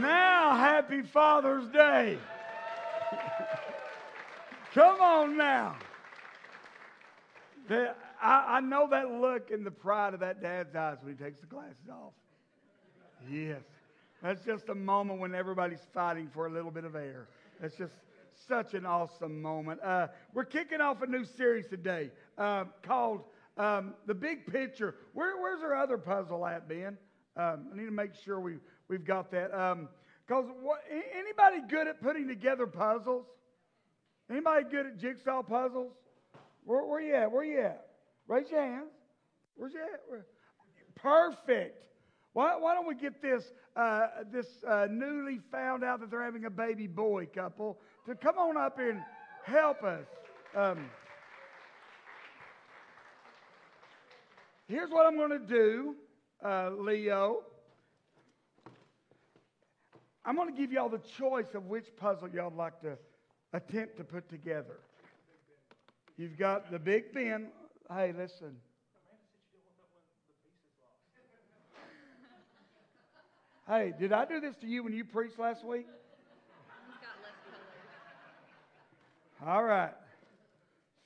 Now, happy Father's Day. Come on now. The, I, I know that look and the pride of that dad's eyes when he takes the glasses off. Yes. That's just a moment when everybody's fighting for a little bit of air. That's just such an awesome moment. Uh, we're kicking off a new series today uh, called um, The Big Picture. Where, where's our other puzzle at, Ben? Um, I need to make sure we, we've got that. Because um, anybody good at putting together puzzles? Anybody good at jigsaw puzzles? Where, where you at? Where you at? Raise your hands. Where's you at? Where? Perfect. Why, why, don't we get this, uh, this uh, newly found out that they're having a baby boy couple to come on up and help us? Um, here's what I'm going to do, uh, Leo. I'm going to give y'all the choice of which puzzle y'all would like to attempt to put together. You've got the Big Ben. Hey, listen. Hey, did I do this to you when you preached last week? All right.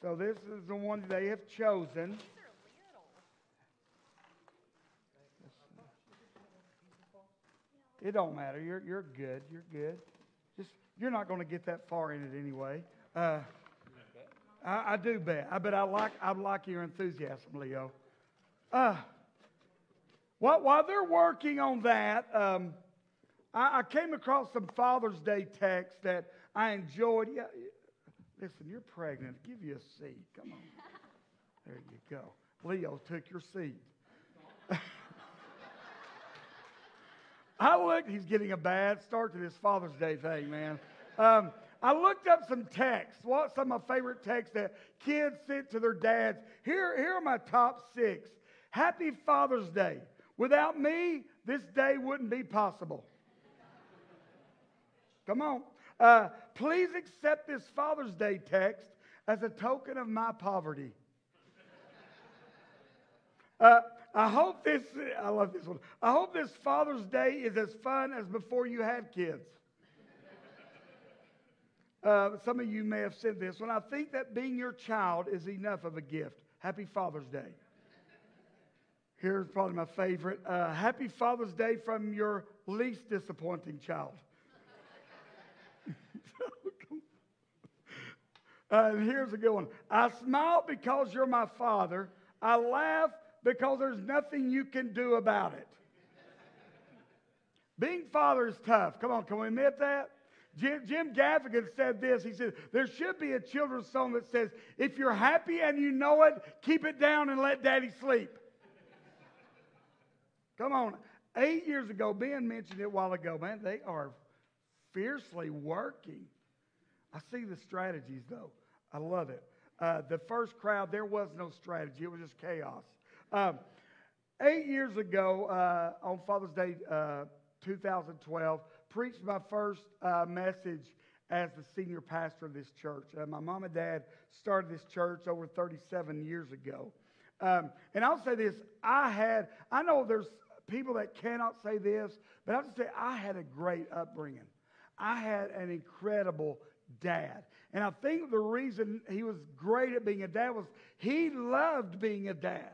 So this is the one they have chosen. It don't matter. You're, you're good. You're good. Just you're not going to get that far in it anyway. Uh, I, I, do bet. I bet I like I like your enthusiasm, Leo. Uh, while, while they're working on that, um, I, I, came across some Father's Day texts that I enjoyed. Yeah, listen, you're pregnant. Give you a seat. Come on. There you go. Leo took your seat. I looked, he's getting a bad start to this Father's Day thing, man. Um, I looked up some texts. What some of my favorite texts that kids sent to their dads. Here, here are my top six. Happy Father's Day. Without me, this day wouldn't be possible. Come on. Uh, please accept this Father's Day text as a token of my poverty. Uh, I hope this, I love this one. I hope this Father's Day is as fun as before you had kids. Uh, some of you may have said this. When I think that being your child is enough of a gift, Happy Father's Day. Here's probably my favorite. Uh, Happy Father's Day from your least disappointing child. uh, and here's a good one. I smile because you're my father. I laugh because there's nothing you can do about it. Being father is tough. Come on, can we admit that? Jim, Jim Gaffigan said this. He said, There should be a children's song that says, If you're happy and you know it, keep it down and let daddy sleep. Come on. Eight years ago, Ben mentioned it a while ago, man. They are fiercely working. I see the strategies, though. I love it. Uh, the first crowd, there was no strategy, it was just chaos. Um, eight years ago, uh, on Father's Day uh, 2012, preached my first uh, message as the senior pastor of this church. Uh, my mom and dad started this church over 37 years ago. Um, and I'll say this I had, I know there's people that cannot say this, but I'll just say I had a great upbringing. I had an incredible dad. And I think the reason he was great at being a dad was he loved being a dad.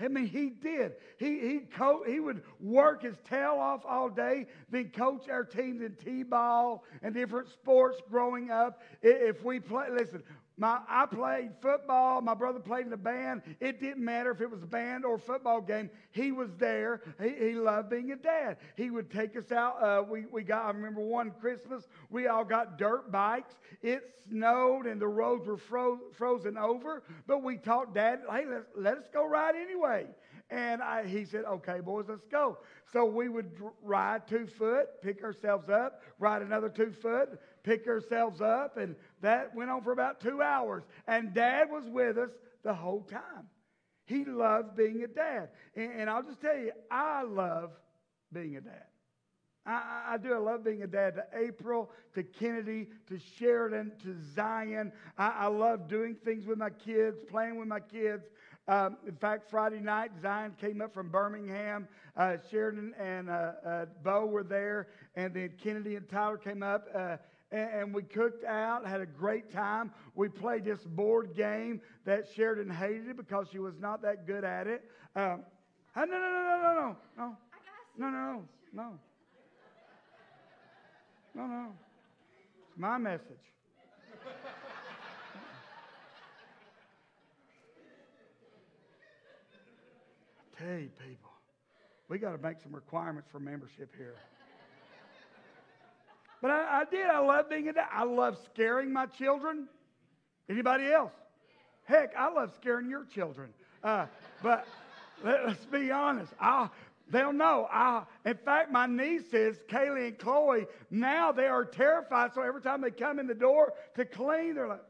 I mean, he did. He, he, co- he would work his tail off all day, then coach our teams in T ball and different sports growing up. If we play, listen, my, I played football. My brother played in the band. It didn't matter if it was a band or football game. He was there. He, he loved being a dad. He would take us out. Uh, we, we got, I remember one Christmas, we all got dirt bikes. It snowed and the roads were fro- frozen over. But we taught dad, hey, let's, let us go ride anyway. And I, he said, okay, boys, let's go. So we would ride two foot, pick ourselves up, ride another two foot, pick ourselves up, and that went on for about two hours. And dad was with us the whole time. He loved being a dad. And, and I'll just tell you, I love being a dad. I, I, do. I love being a dad to April, to Kennedy, to Sheridan, to Zion. I, I love doing things with my kids, playing with my kids. Um, in fact, Friday night, Zion came up from Birmingham. Uh, Sheridan and uh, uh, Bo were there, and then Kennedy and Tyler came up. Uh, and, we cooked out, had a great time. We played this board game that Sheridan hated because she was not that good at it. Um, no, no, no, no, no, no, no, no, no, no, no, no. It's my message. You, people, we got to make some requirements for membership here. But I, I did. I love being a dad. I love scaring my children. Anybody else? Heck, I love scaring your children. Uh, but let, us be honest. I, they'll know. I, in fact, my nieces, Kaylee and Chloe, now they are terrified. So every time they come in the door to clean, they're like,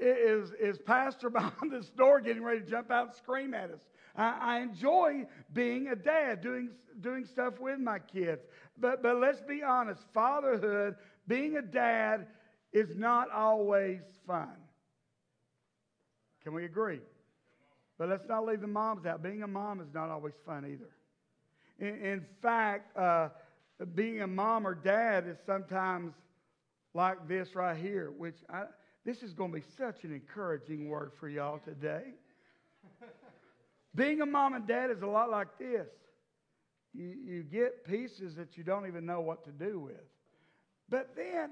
is, is Pastor behind this door getting ready to jump out and scream at us? I, I enjoy being a dad, doing, doing stuff with my kids. But, but let's be honest fatherhood, being a dad, is not always fun. Can we agree? But let's not leave the moms out. Being a mom is not always fun either. In, in fact, uh, being a mom or dad is sometimes like this right here, which I, this is going to be such an encouraging word for y'all today. Being a mom and dad is a lot like this. You, you get pieces that you don't even know what to do with. But then,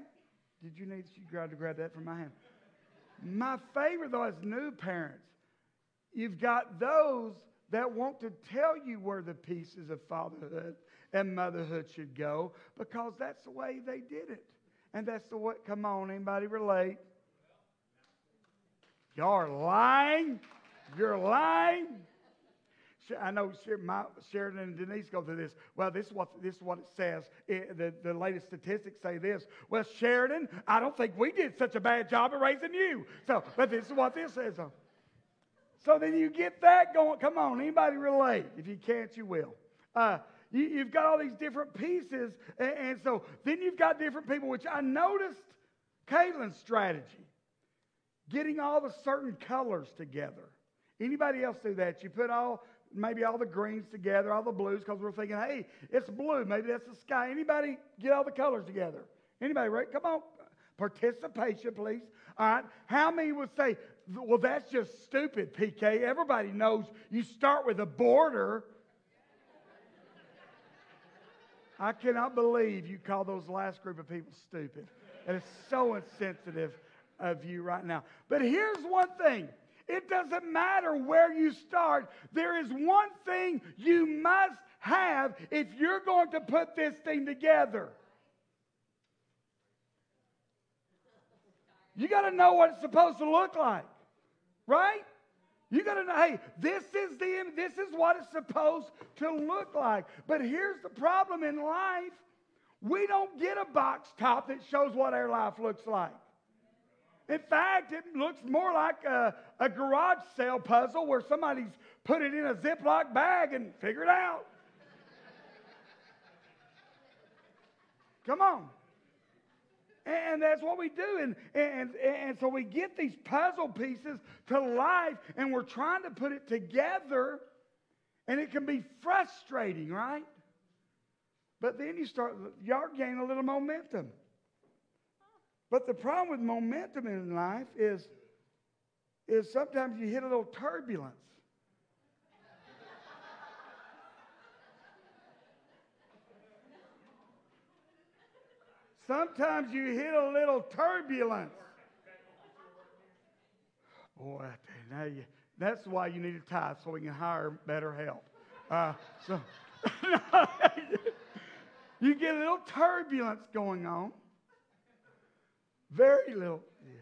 did you need you to grab that from my hand? My favorite though, is new parents, you've got those that want to tell you where the pieces of fatherhood and motherhood should go because that's the way they did it. And that's the way, come on, anybody relate? Y'all are lying. You're lying. I know Sheridan and Denise go through this. Well, this is what, this is what it says. The, the latest statistics say this. Well, Sheridan, I don't think we did such a bad job of raising you. So, but this is what this says. So then you get that going. Come on, anybody relate? If you can't, you will. Uh, you, have got all these different pieces. And, and so then you've got different people, which I noticed Caitlin's strategy. Getting all the certain colors together. Anybody else do that? You put all maybe all the greens together, all the blues, because we're thinking, hey, it's blue. Maybe that's the sky. Anybody get all the colors together? Anybody, right? Come on. Participation, please. All right. How many would say, well, that's just stupid, PK? Everybody knows you start with a border. I cannot believe you call those last group of people stupid. It is so insensitive of you right now. But here's one thing it doesn't matter where you start. There is one thing you must have if you're going to put this thing together. You got to know what it's supposed to look like, right? You got to know, hey, this is the this is what it's supposed to look like. But here's the problem in life: we don't get a box top that shows what our life looks like. In fact, it looks more like a, a garage sale puzzle where somebody's put it in a Ziploc bag and figured it out. Come on. And that's what we do. And, and, and so we get these puzzle pieces to life and we're trying to put it together. And it can be frustrating, right? But then you start, y'all gain a little momentum. But the problem with momentum in life is, is sometimes you hit a little turbulence. Sometimes you hit a little turbulence. Boy, now you, that's why you need a tie so we can hire better help. Uh, so you get a little turbulence going on. Very little. Yeah.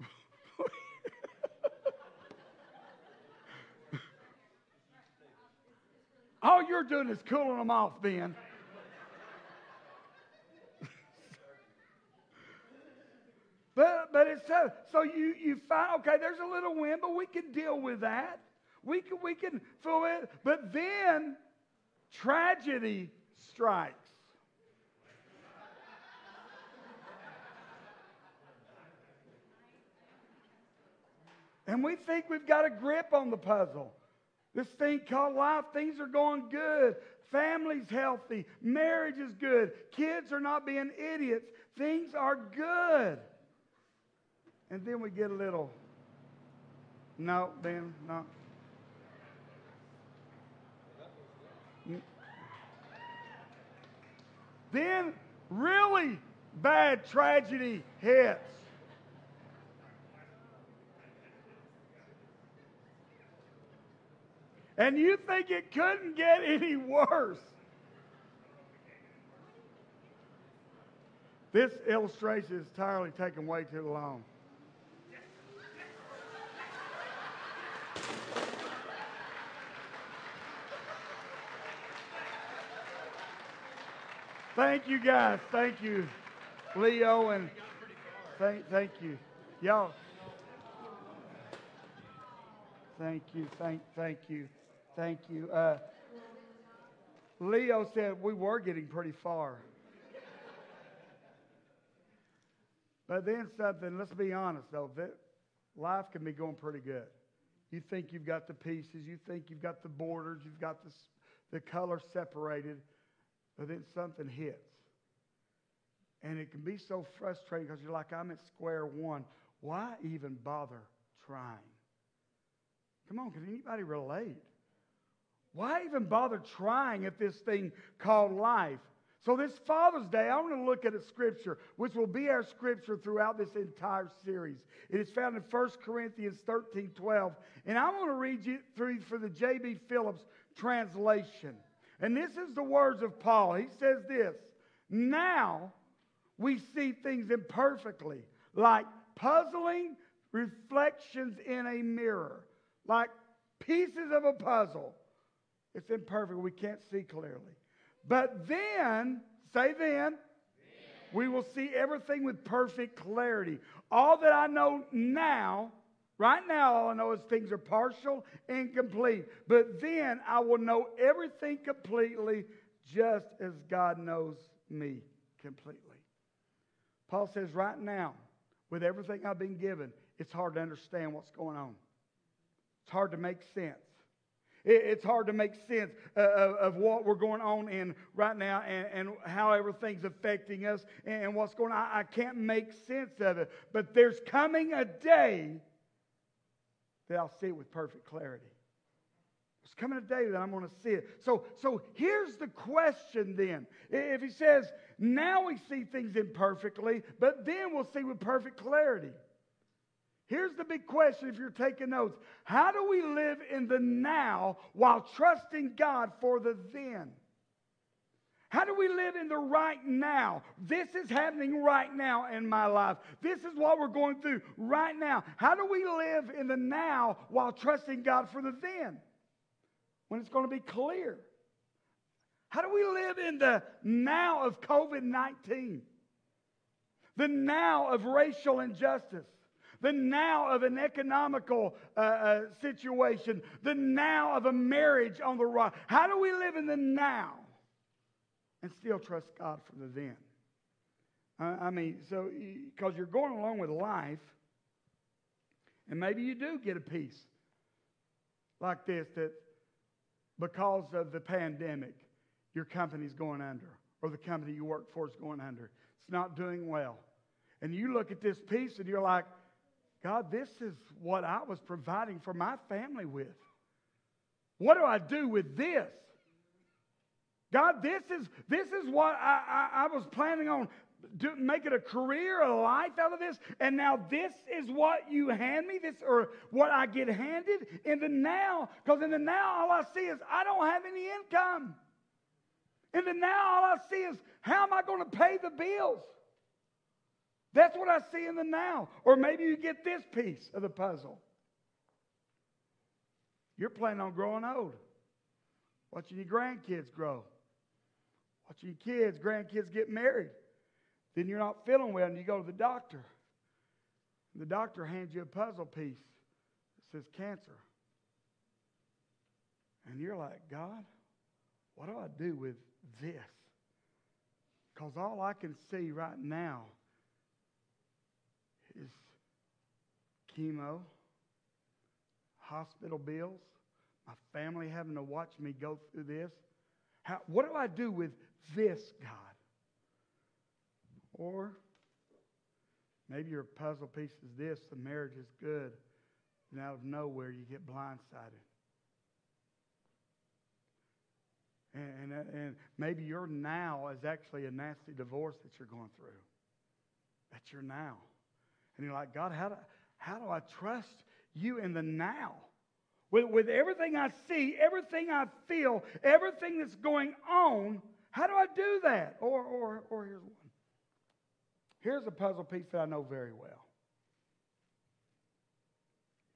All you're doing is cooling them off, Ben. but but it's so, so you you find okay, there's a little wind, but we can deal with that. We can, we can feel it. But then tragedy strikes. And we think we've got a grip on the puzzle. This thing called life, things are going good. Family's healthy. Marriage is good. Kids are not being idiots. Things are good. And then we get a little, no, Ben, no. Then really bad tragedy hits. And you think it couldn't get any worse. This illustration is entirely taken way too long. Thank you guys. Thank you, Leo, and thank, thank you. Y'all. Thank you. Thank, thank you. Thank you. Uh, Leo said we were getting pretty far. But then something, let's be honest though, life can be going pretty good. You think you've got the pieces, you think you've got the borders, you've got the, the color separated, but then something hits. And it can be so frustrating because you're like, I'm at square one. Why even bother trying? Come on, can anybody relate? Why even bother trying at this thing called life? So, this Father's Day, I want to look at a scripture, which will be our scripture throughout this entire series. It is found in 1 Corinthians 13 12. And I want to read you through for the J.B. Phillips translation. And this is the words of Paul. He says this Now we see things imperfectly, like puzzling reflections in a mirror, like pieces of a puzzle. It's imperfect. We can't see clearly. But then, say then, we will see everything with perfect clarity. All that I know now, right now, all I know is things are partial and complete. But then I will know everything completely just as God knows me completely. Paul says, right now, with everything I've been given, it's hard to understand what's going on. It's hard to make sense. It's hard to make sense uh, of what we're going on in right now and, and how everything's affecting us and what's going on. I can't make sense of it. But there's coming a day that I'll see it with perfect clarity. It's coming a day that I'm going to see it. So, so here's the question then. If he says, now we see things imperfectly, but then we'll see with perfect clarity. Here's the big question if you're taking notes How do we live in the now while trusting God for the then? How do we live in the right now? This is happening right now in my life. This is what we're going through right now. How do we live in the now while trusting God for the then? When it's going to be clear. How do we live in the now of COVID 19? The now of racial injustice? the now of an economical uh, uh, situation, the now of a marriage on the rock. How do we live in the now and still trust God for the then? I mean, so because you're going along with life, and maybe you do get a piece like this that because of the pandemic, your company's going under, or the company you work for is going under. It's not doing well. And you look at this piece and you're like, God, this is what I was providing for my family with. What do I do with this? God, this is, this is what I, I, I was planning on do, making a career, a life out of this, and now this is what you hand me, this or what I get handed in the now. Because in the now, all I see is I don't have any income. In the now, all I see is how am I going to pay the bills? That's what I see in the now. Or maybe you get this piece of the puzzle. You're planning on growing old, watching your grandkids grow, watching your kids, grandkids get married. Then you're not feeling well and you go to the doctor. The doctor hands you a puzzle piece that says cancer. And you're like, God, what do I do with this. Because all I can see right now is chemo, hospital bills, my family having to watch me go through this. How, what do I do with this, God? Or maybe your puzzle piece is this the marriage is good, and out of nowhere you get blindsided. And, and, and maybe your now is actually a nasty divorce that you're going through. That's your now. And you're like, God, how do, how do I trust you in the now? With, with everything I see, everything I feel, everything that's going on, how do I do that? Or, or, or here's one. Here's a puzzle piece that I know very well.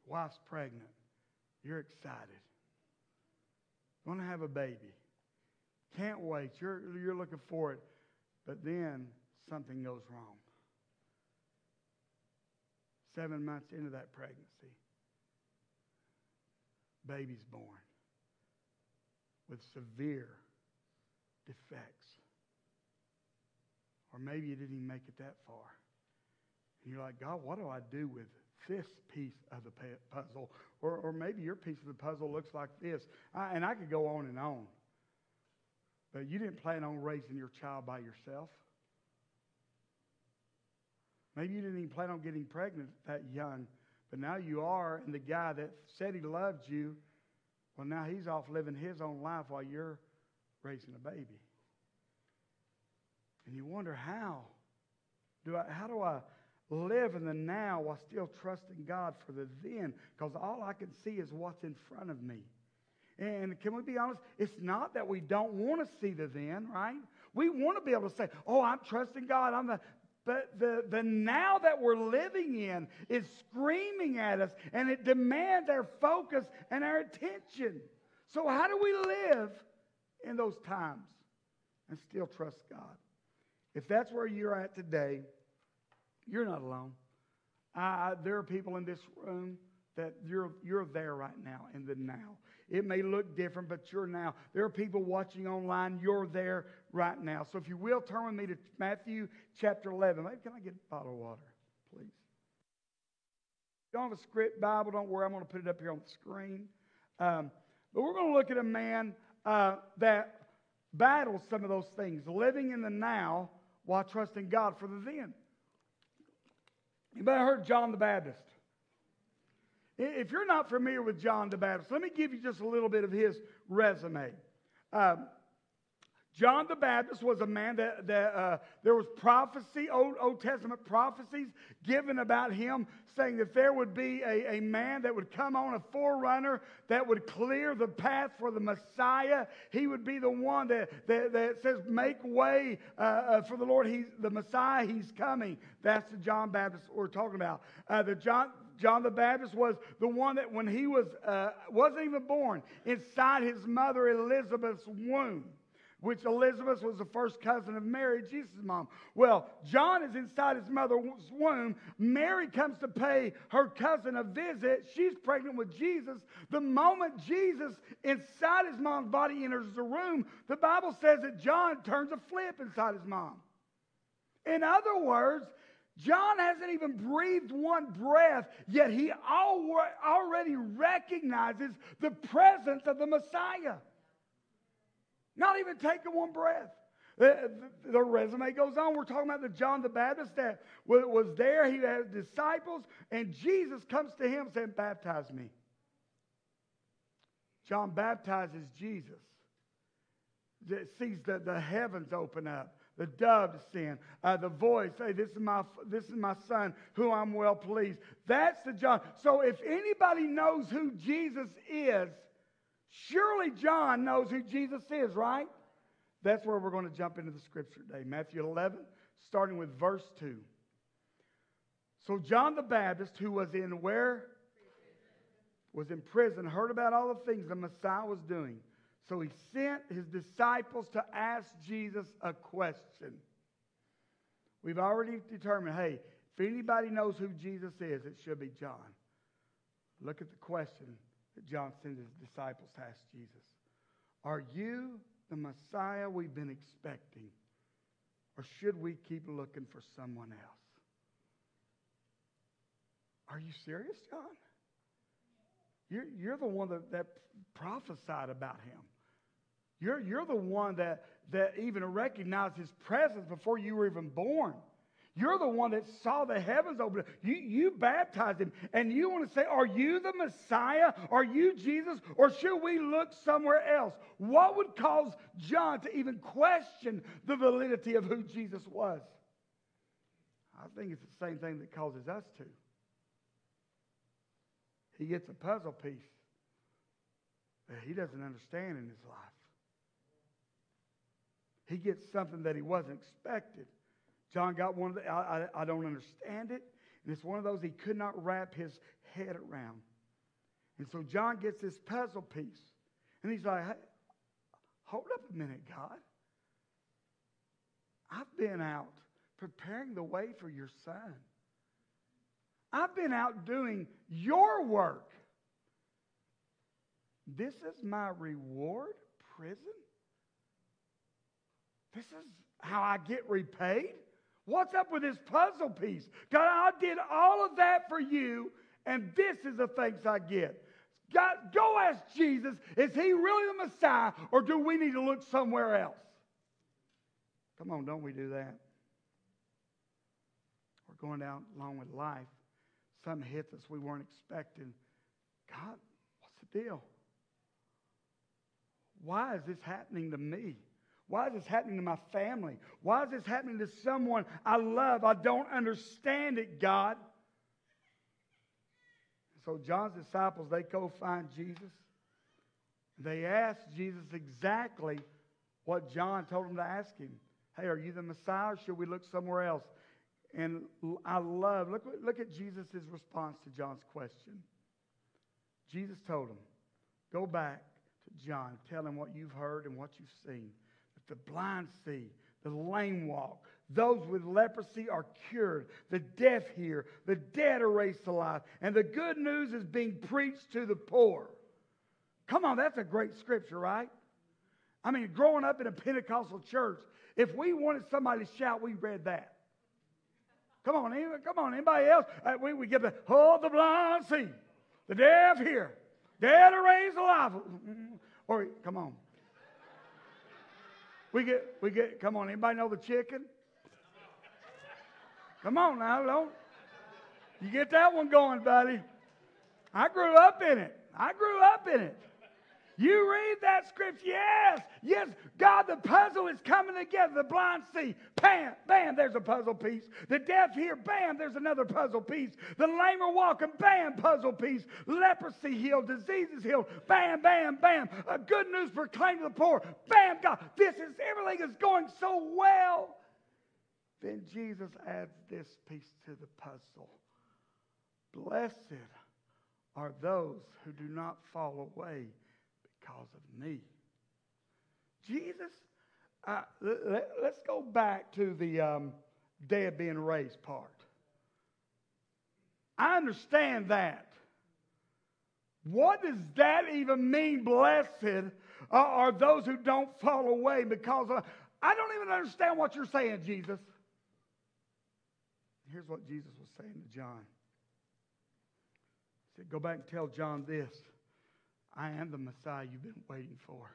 Wife's pregnant. You're excited. Going to have a baby. Can't wait. You're, you're looking for it. But then something goes wrong. Seven months into that pregnancy, baby's born with severe defects. Or maybe you didn't even make it that far. And you're like, God, what do I do with this piece of the puzzle? Or, or maybe your piece of the puzzle looks like this. I, and I could go on and on. But you didn't plan on raising your child by yourself. Maybe you didn't even plan on getting pregnant that young, but now you are, and the guy that said he loved you, well, now he's off living his own life while you're raising a baby. And you wonder how do I how do I live in the now while still trusting God for the then? Because all I can see is what's in front of me. And can we be honest? It's not that we don't want to see the then, right? We want to be able to say, oh, I'm trusting God. I'm the, but the, the now that we're living in is screaming at us and it demands our focus and our attention. So, how do we live in those times and still trust God? If that's where you're at today, you're not alone. Uh, there are people in this room that you're, you're there right now in the now. It may look different, but you're now. There are people watching online. You're there right now. So if you will, turn with me to Matthew chapter 11. Maybe can I get a bottle of water, please? If you don't have a script Bible, don't worry. I'm going to put it up here on the screen. Um, but we're going to look at a man uh, that battles some of those things, living in the now while trusting God for the then. Anybody heard John the Baptist? If you're not familiar with John the Baptist, let me give you just a little bit of his resume. Um, John the Baptist was a man that, that uh, there was prophecy, Old, Old Testament prophecies given about him, saying that there would be a, a man that would come on, a forerunner that would clear the path for the Messiah. He would be the one that, that, that says, Make way uh, uh, for the Lord. He's the Messiah, he's coming. That's the John Baptist we're talking about. Uh, the John, John the Baptist was the one that when he was, uh, wasn't even born, inside his mother Elizabeth's womb, which Elizabeth was the first cousin of Mary, Jesus' mom. Well, John is inside his mother's womb. Mary comes to pay her cousin a visit. She's pregnant with Jesus. The moment Jesus, inside his mom's body, enters the room, the Bible says that John turns a flip inside his mom. In other words, John hasn't even breathed one breath, yet he already recognizes the presence of the Messiah. Not even taking one breath. The, resume goes on. We're talking about the John the Baptist that was there. He had disciples, and Jesus comes to him saying, Baptize me. John baptizes Jesus. that Sees the, the heavens open up the dove descend, uh, the voice say, "This is my this is my son, who I'm well pleased." That's the John. So if anybody knows who Jesus is, surely John knows who Jesus is, right? That's where we're going to jump into the scripture today, Matthew 11, starting with verse two. So John the Baptist, who was in where was in prison, heard about all the things the Messiah was doing. So he sent his disciples to ask Jesus a question. We've already determined hey, if anybody knows who Jesus is, it should be John. Look at the question that John sent his disciples to ask Jesus Are you the Messiah we've been expecting? Or should we keep looking for someone else? Are you serious, John? You're, you're the one that, that prophesied about him. You're, you're the one that, that even recognized his presence before you were even born. You're the one that saw the heavens open. You, you baptized him. And you want to say, Are you the Messiah? Are you Jesus? Or should we look somewhere else? What would cause John to even question the validity of who Jesus was? I think it's the same thing that causes us to. He gets a puzzle piece that he doesn't understand in his life. He gets something that he wasn't expected. John got one of the, I, I, I don't understand it. And it's one of those he could not wrap his head around. And so John gets this puzzle piece. And he's like, hey, hold up a minute, God. I've been out preparing the way for your son. I've been out doing your work. This is my reward, prison? This is how I get repaid? What's up with this puzzle piece? God, I did all of that for you, and this is the thanks I get. God, go ask Jesus, is he really the Messiah, or do we need to look somewhere else? Come on, don't we do that? We're going down along with life. Something hits us we weren't expecting. God, what's the deal? Why is this happening to me? Why is this happening to my family? Why is this happening to someone I love? I don't understand it, God. So John's disciples, they go find Jesus. They ask Jesus exactly what John told them to ask him. Hey, are you the Messiah should we look somewhere else? And I love, look, look at Jesus' response to John's question. Jesus told him, Go back to John, tell him what you've heard and what you've seen the blind see, the lame walk, those with leprosy are cured, the deaf hear, the dead are raised to life, and the good news is being preached to the poor. Come on, that's a great scripture, right? I mean, growing up in a Pentecostal church, if we wanted somebody to shout, we read that. Come on, come on, anybody else? Uh, we, we get the, oh, the blind see, the deaf hear, dead are raised alive. Or, come on. We get, we get, come on, anybody know the chicken? Come on now, don't. You get that one going, buddy. I grew up in it. I grew up in it. You read that scripture, yes, yes. God, the puzzle is coming together. The blind see, bam, bam, there's a puzzle piece. The deaf hear, bam, there's another puzzle piece. The lame are walking, bam, puzzle piece. Leprosy healed, diseases healed, bam, bam, bam. A good news proclaimed to the poor, bam, God. This is everything is going so well. Then Jesus adds this piece to the puzzle. Blessed are those who do not fall away because of me. Jesus, uh, let, us go back to the um, dead being raised part. I understand that. What does that even mean, blessed are those who don't fall away because of, I don't even understand what you're saying, Jesus. Here's what Jesus was saying to John. He said, Go back and tell John this. I am the Messiah you've been waiting for.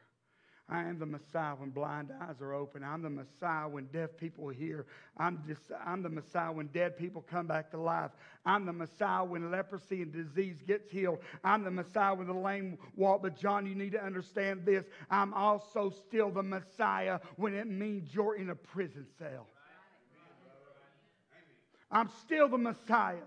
I am the Messiah when blind eyes are open. I'm the Messiah when deaf people hear. I'm, dis- I'm the Messiah when dead people come back to life. I'm the Messiah when leprosy and disease gets healed. I'm the Messiah when the lame walk. But, John, you need to understand this. I'm also still the Messiah when it means you're in a prison cell. I'm still the Messiah.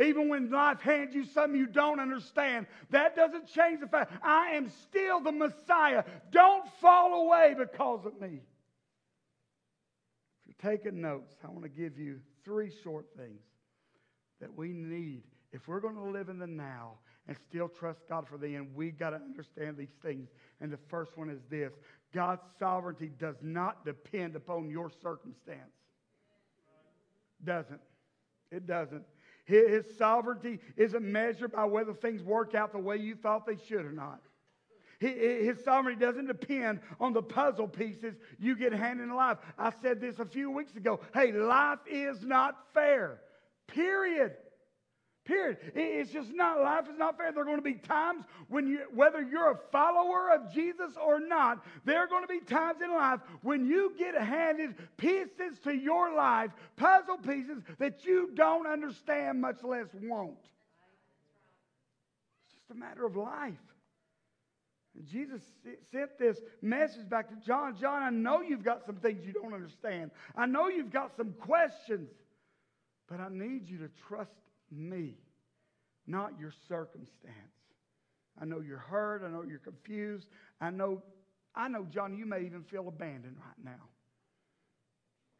Even when life hands you something you don't understand, that doesn't change the fact I am still the Messiah. Don't fall away because of me. If you're taking notes, I want to give you three short things that we need. If we're going to live in the now and still trust God for the end, we got to understand these things. And the first one is this God's sovereignty does not depend upon your circumstance. Doesn't. It doesn't. His sovereignty isn't measured by whether things work out the way you thought they should or not. His sovereignty doesn't depend on the puzzle pieces you get handed in life. I said this a few weeks ago. Hey, life is not fair. Period. Period. It's just not, life is not fair. There are going to be times when you, whether you're a follower of Jesus or not, there are going to be times in life when you get handed pieces to your life, puzzle pieces that you don't understand, much less won't. It's just a matter of life. Jesus sent this message back to John. John, I know you've got some things you don't understand. I know you've got some questions, but I need you to trust me, not your circumstance. I know you're hurt. I know you're confused. I know, I know, John, you may even feel abandoned right now.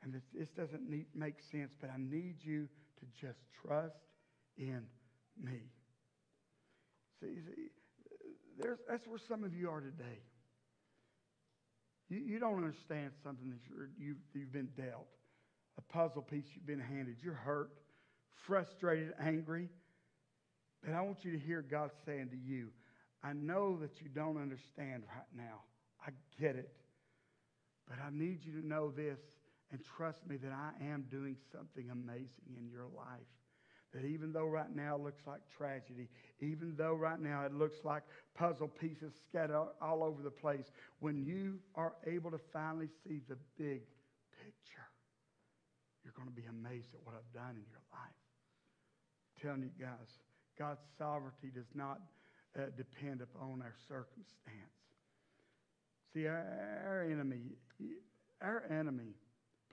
And this, this doesn't need, make sense, but I need you to just trust in me. See, see that's where some of you are today. You, you don't understand something that you, you've been dealt, a puzzle piece you've been handed. You're hurt frustrated, angry. But I want you to hear God saying to you, I know that you don't understand right now. I get it. But I need you to know this and trust me that I am doing something amazing in your life. That even though right now it looks like tragedy, even though right now it looks like puzzle pieces scattered all over the place, when you are able to finally see the big picture, you're going to be amazed at what I've done in your life telling you guys, God's sovereignty does not uh, depend upon our circumstance. See, our, our enemy, our enemy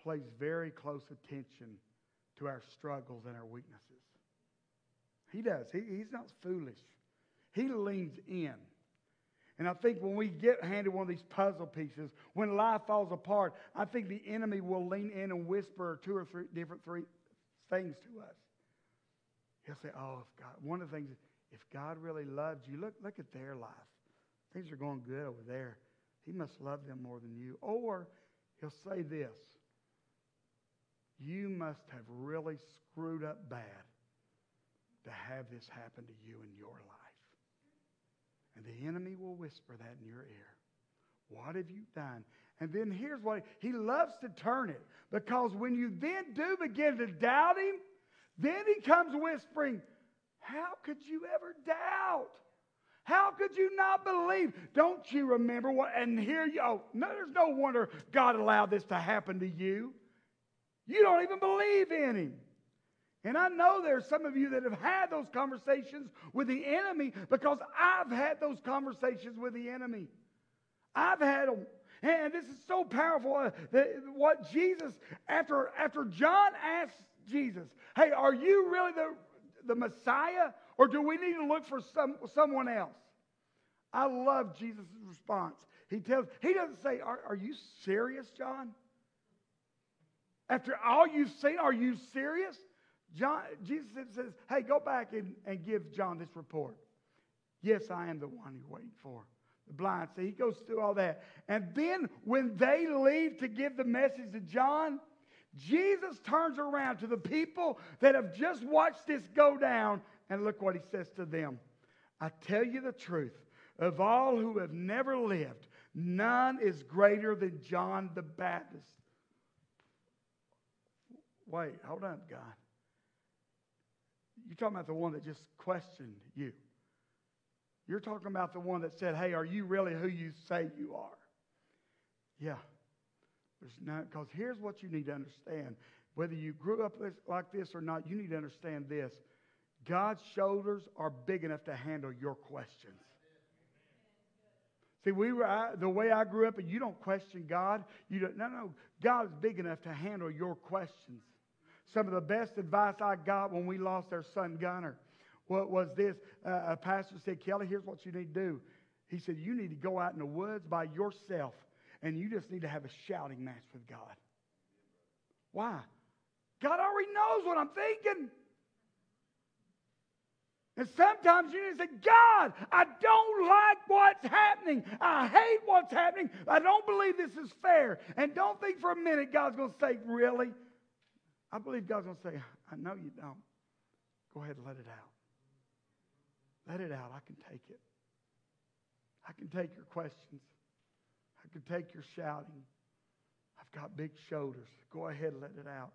plays very close attention to our struggles and our weaknesses. He does. He, he's not foolish. He leans in. And I think when we get handed one of these puzzle pieces, when life falls apart, I think the enemy will lean in and whisper two or three different three things to us. He'll say, Oh, if God, one of the things, if God really loved you, look, look at their life. Things are going good over there. He must love them more than you. Or he'll say this You must have really screwed up bad to have this happen to you in your life. And the enemy will whisper that in your ear. What have you done? And then here's what he loves to turn it because when you then do begin to doubt him, then he comes whispering, How could you ever doubt? How could you not believe? Don't you remember what? And here you, oh, no, there's no wonder God allowed this to happen to you. You don't even believe in him. And I know there's some of you that have had those conversations with the enemy because I've had those conversations with the enemy. I've had them. And this is so powerful. Uh, that what Jesus, after, after John asked Jesus, hey, are you really the, the Messiah or do we need to look for some, someone else? I love Jesus' response. He tells, he doesn't say, are, are you serious, John? After all you've seen, are you serious? John, Jesus says, hey, go back and, and give John this report. Yes, I am the one you're waiting for. The blind. So he goes through all that. And then when they leave to give the message to John, Jesus turns around to the people that have just watched this go down, and look what he says to them. I tell you the truth, of all who have never lived, none is greater than John the Baptist. Wait, hold on, God. You're talking about the one that just questioned you. You're talking about the one that said, Hey, are you really who you say you are? Yeah. There's because here's what you need to understand. Whether you grew up like this or not, you need to understand this. God's shoulders are big enough to handle your questions. See, we were I, the way I grew up, and you don't question God. You don't. No, no. God is big enough to handle your questions. Some of the best advice I got when we lost our son Gunner, what was this? Uh, a pastor said, "Kelly, here's what you need to do." He said, "You need to go out in the woods by yourself and you just need to have a shouting match with God. Why? God already knows what I'm thinking. And sometimes you need to say, God, I don't like what's happening. I hate what's happening. I don't believe this is fair. And don't think for a minute God's going to say, Really? I believe God's going to say, I know you don't. Go ahead and let it out. Let it out. I can take it. I can take your questions. Can take your shouting. I've got big shoulders. Go ahead and let it out.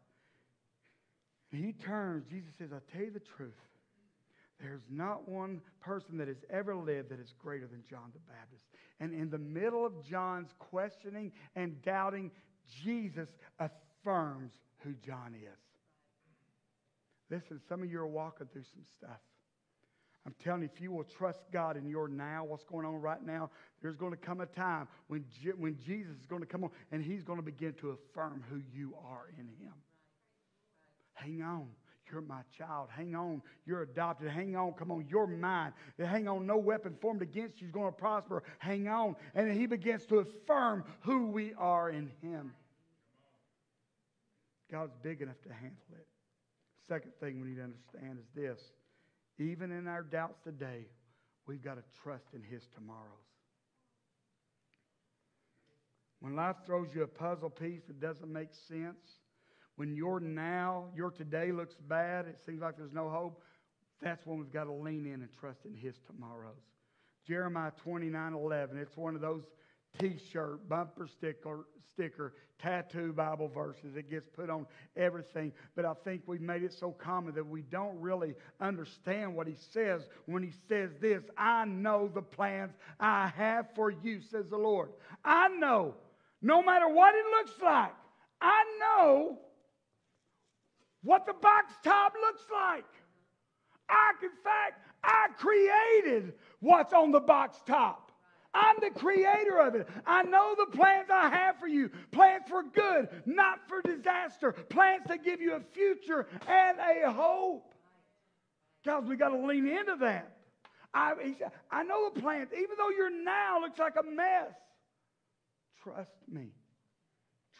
And he turns, Jesus says, I tell you the truth. There's not one person that has ever lived that is greater than John the Baptist. And in the middle of John's questioning and doubting, Jesus affirms who John is. Listen, some of you are walking through some stuff. I'm telling you, if you will trust God in your now, what's going on right now, there's going to come a time when, Je- when Jesus is going to come on and he's going to begin to affirm who you are in him. Hang on. You're my child. Hang on. You're adopted. Hang on. Come on. You're mine. Hang on. No weapon formed against you is going to prosper. Hang on. And he begins to affirm who we are in him. God's big enough to handle it. Second thing we need to understand is this even in our doubts today, we've got to trust in His tomorrows. When life throws you a puzzle piece that doesn't make sense, when your now, your today looks bad, it seems like there's no hope, that's when we've got to lean in and trust in His tomorrows. Jeremiah 29 11, it's one of those t-shirt, bumper sticker, sticker, tattoo Bible verses. It gets put on everything. But I think we've made it so common that we don't really understand what he says when he says this. I know the plans I have for you, says the Lord. I know, no matter what it looks like, I know what the box top looks like. I, in fact, I created what's on the box top. I'm the creator of it. I know the plans I have for you plans for good, not for disaster, plans to give you a future and a hope. Guys, we got to lean into that. I, I know the plans, even though your now looks like a mess. Trust me.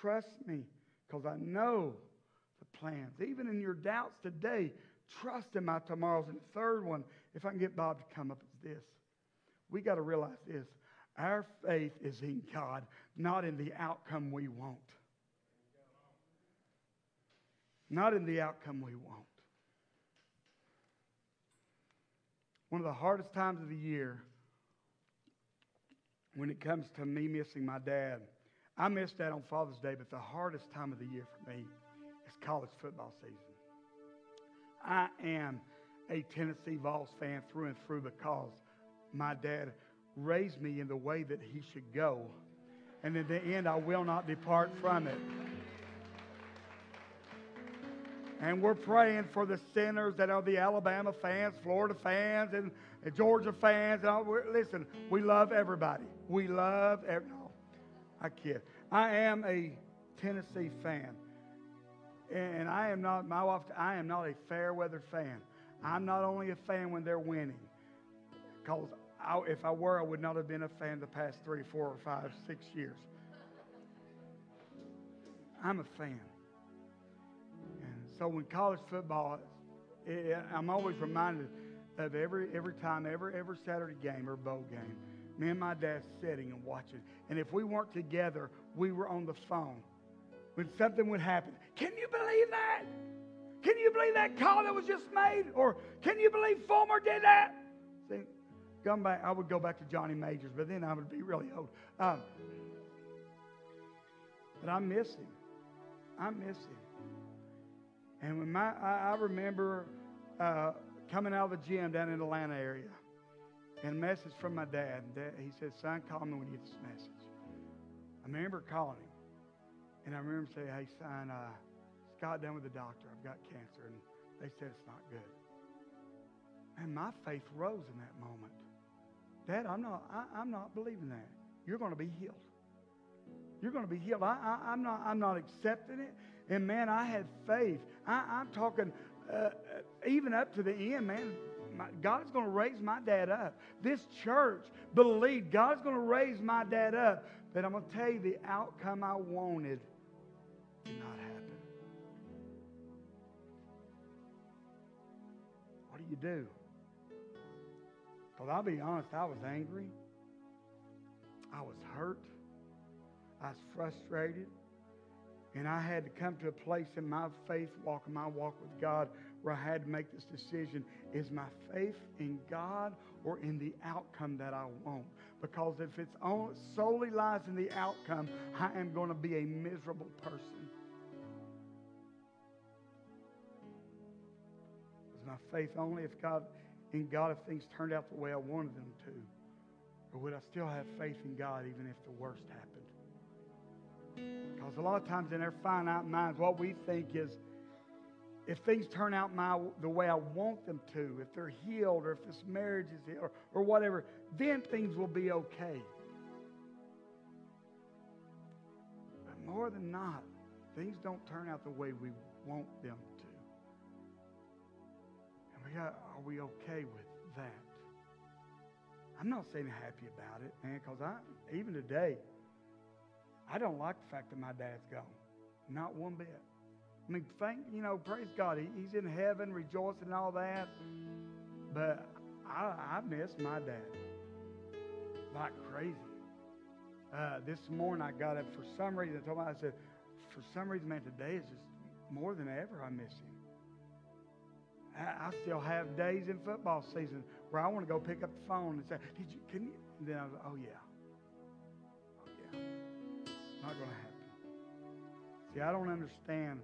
Trust me, because I know the plans. Even in your doubts today, trust in my tomorrows. And the third one, if I can get Bob to come up, is this. We got to realize this. Our faith is in God, not in the outcome we want. Not in the outcome we want. One of the hardest times of the year when it comes to me missing my dad. I missed that on Father's Day, but the hardest time of the year for me is college football season. I am a Tennessee Vols fan through and through because my dad raised me in the way that he should go. And in the end, I will not depart from it. And we're praying for the sinners that are the Alabama fans, Florida fans, and, Georgia fans. And listen, we love everybody. We love every, no, I kid. I am a Tennessee fan. And I am not, my wife, I am not a fair weather fan. I'm not only a fan when they're winning, because I, if I were, I would not have been a fan the past three, four, or five, six years. I'm a fan. And so when college football, it, I'm always reminded of every every time, every every Saturday game or bowl game, me and my dad sitting and watching. And if we weren't together, we were on the phone. When something would happen, can you believe that? Can you believe that call that was just made? Or can you believe Fulmer did that? Come back. I would go back to Johnny Majors, but then I would be really old. Um, but I miss him. I miss him. And when my, I, I remember uh, coming out of the gym down in the Atlanta area, and a message from my dad. dad he said, "Son, call me when you get this message." I remember calling him, and I remember saying, "Hey, son, uh, Scott done with the doctor. I've got cancer, and they said it's not good." And my faith rose in that moment. Dad, I'm not, I, am not believing that. You're going to be healed. You're going to be healed. I, am not, I'm not accepting it. And man, I had faith. I, am talking uh, even up to the end, man. My, God's going to raise my dad up. This church believed God's going to raise my dad up. But I'm going to tell you, the outcome I wanted did not happen. What do you do? Well, I'll be honest, I was angry. I was hurt. I was frustrated. And I had to come to a place in my faith walk, in my walk with God, where I had to make this decision is my faith in God or in the outcome that I want? Because if it's solely lies in the outcome, I am going to be a miserable person. Is my faith only if God in God if things turned out the way I wanted them to? Or would I still have faith in God even if the worst happened? Because a lot of times in our finite minds, what we think is if things turn out my, the way I want them to, if they're healed or if this marriage is healed or, or whatever, then things will be okay. But more than not, things don't turn out the way we want them got, are we okay with that? I'm not saying happy about it, man, because I even today, I don't like the fact that my dad's gone. Not one bit. I mean, thank you know, praise God, he, he's in heaven, rejoicing and all that. But I, I miss my dad like crazy. Uh, this morning I got up for some reason. I told him, I said, for some reason, man, today is just more than ever. I miss him. I, still have days in football season where I want to go pick up the phone and say, "Did you? Can you?" And then I was, "Oh yeah, oh yeah." Not going to happen. See, I don't understand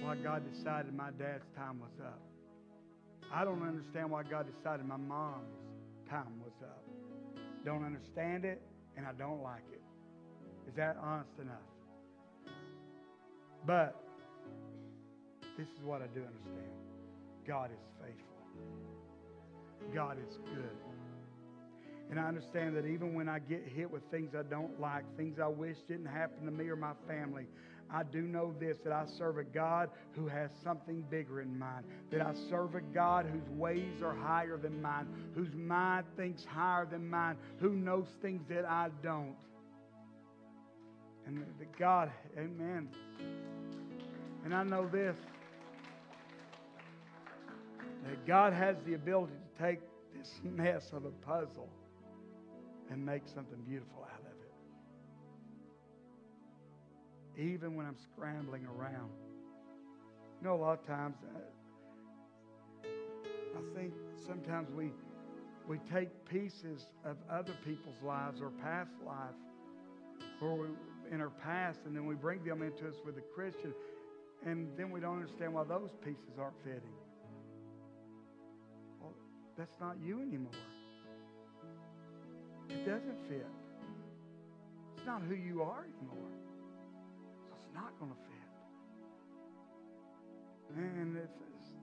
why God decided my dad's time was up. I don't understand why God decided my mom's time was up. Don't understand it, and I don't like it. Is that honest enough? But this is what I do understand God is faithful, God is good. And I understand that even when I get hit with things I don't like, things I wish didn't happen to me or my family, I do know this that I serve a God who has something bigger in mind. That I serve a God whose ways are higher than mine, whose mind thinks higher than mine, who knows things that I don't. And that God, amen. And I know this that God has the ability to take this mess of a puzzle and make something beautiful out of it. Even when I'm scrambling around. You know, a lot of times, uh, I think sometimes we, we take pieces of other people's lives or past life or we, in our past and then we bring them into us with a Christian and then we don't understand why those pieces aren't fitting. That's not you anymore. It doesn't fit. It's not who you are anymore. So it's not going to fit. And if,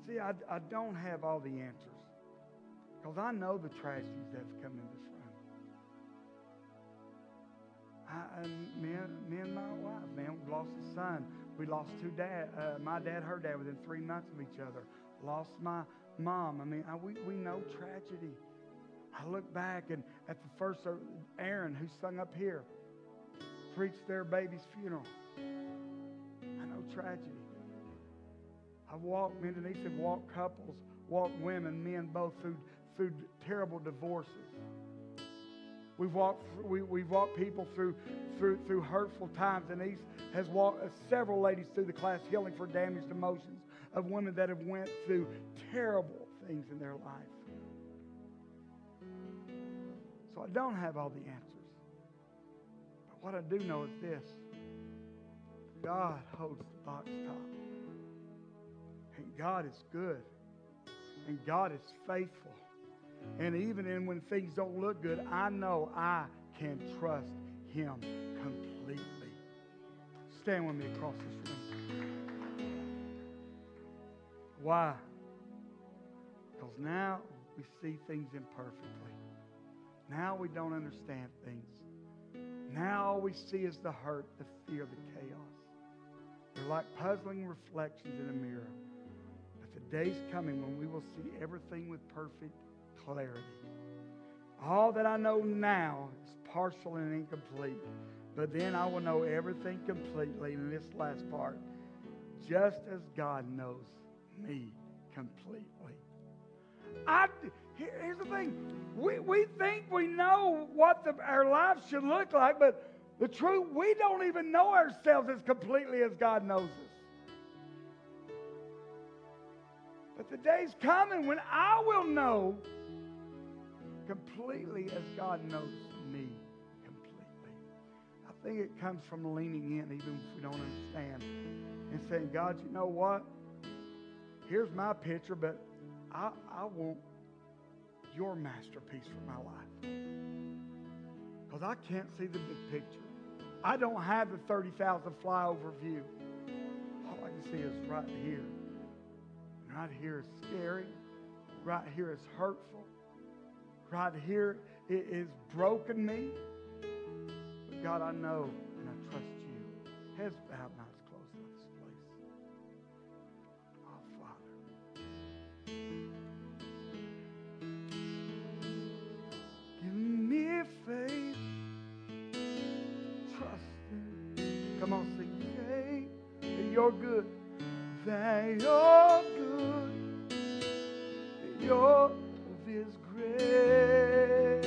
see, I, I don't have all the answers because I know the tragedies that have come in this room. I, and me, me and my wife, man, we lost a son. We lost two dad. Uh, my dad, her dad, within three months of each other. Lost my mom. I mean, I, we, we know tragedy. I look back and at the first, Aaron, who sung up here, preached their baby's funeral. I know tragedy. I've walked, me and Denise have walked couples, walked women, men both through, through terrible divorces. We've walked, we, we've walked people through, through, through hurtful times. And Denise has walked uh, several ladies through the class, Healing for Damaged Emotions, of women that have went through terrible things in their life. So I don't have all the answers. But what I do know is this God holds the box top. And God is good. And God is faithful. And even in when things don't look good, I know I can trust Him completely. Stand with me across this room. Why? Because now we see things imperfectly. Now we don't understand things. Now all we see is the hurt, the fear, the chaos. They're like puzzling reflections in a mirror. But the day's coming when we will see everything with perfect clarity. All that I know now is partial and incomplete. But then I will know everything completely in this last part, just as God knows me completely. I, here's the thing we, we think we know what the, our lives should look like, but the truth, we don't even know ourselves as completely as God knows us. But the day's coming when I will know completely as God knows me completely. I think it comes from leaning in, even if we don't understand, and saying, God, you know what? Here's my picture, but I, I want your masterpiece for my life. Because I can't see the big picture. I don't have the 30,000 flyover view. All I can see is right here. And Right here is scary. Right here is hurtful. Right here it is broken me. But God, I know and I trust you. Heads bowed, Good. Your love is great.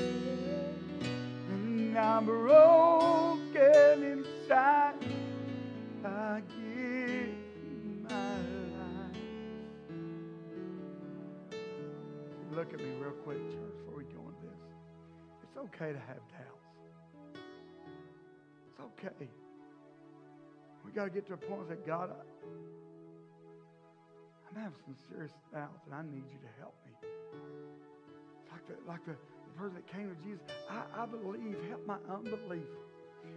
And I'm broken inside. I give my life. Look at me real quick, church, before we go into this. It's okay to have doubts. It's okay. We got to get to a point that God, I, I'm some serious doubts, and I need you to help me. Like the, like the, the person that came to Jesus, I, I believe. Help my unbelief.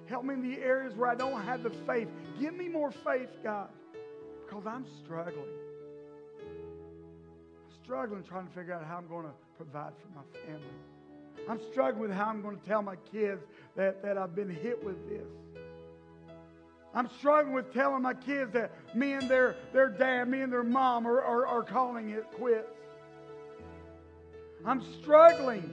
Help me in the areas where I don't have the faith. Give me more faith, God, because I'm struggling. I'm struggling trying to figure out how I'm going to provide for my family. I'm struggling with how I'm going to tell my kids that, that I've been hit with this. I'm struggling with telling my kids that me and their, their dad, me and their mom are, are, are calling it quits. I'm struggling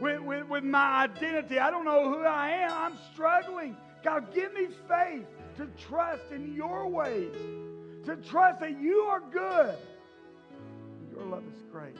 with, with, with my identity. I don't know who I am. I'm struggling. God, give me faith to trust in your ways, to trust that you are good. Your love is great.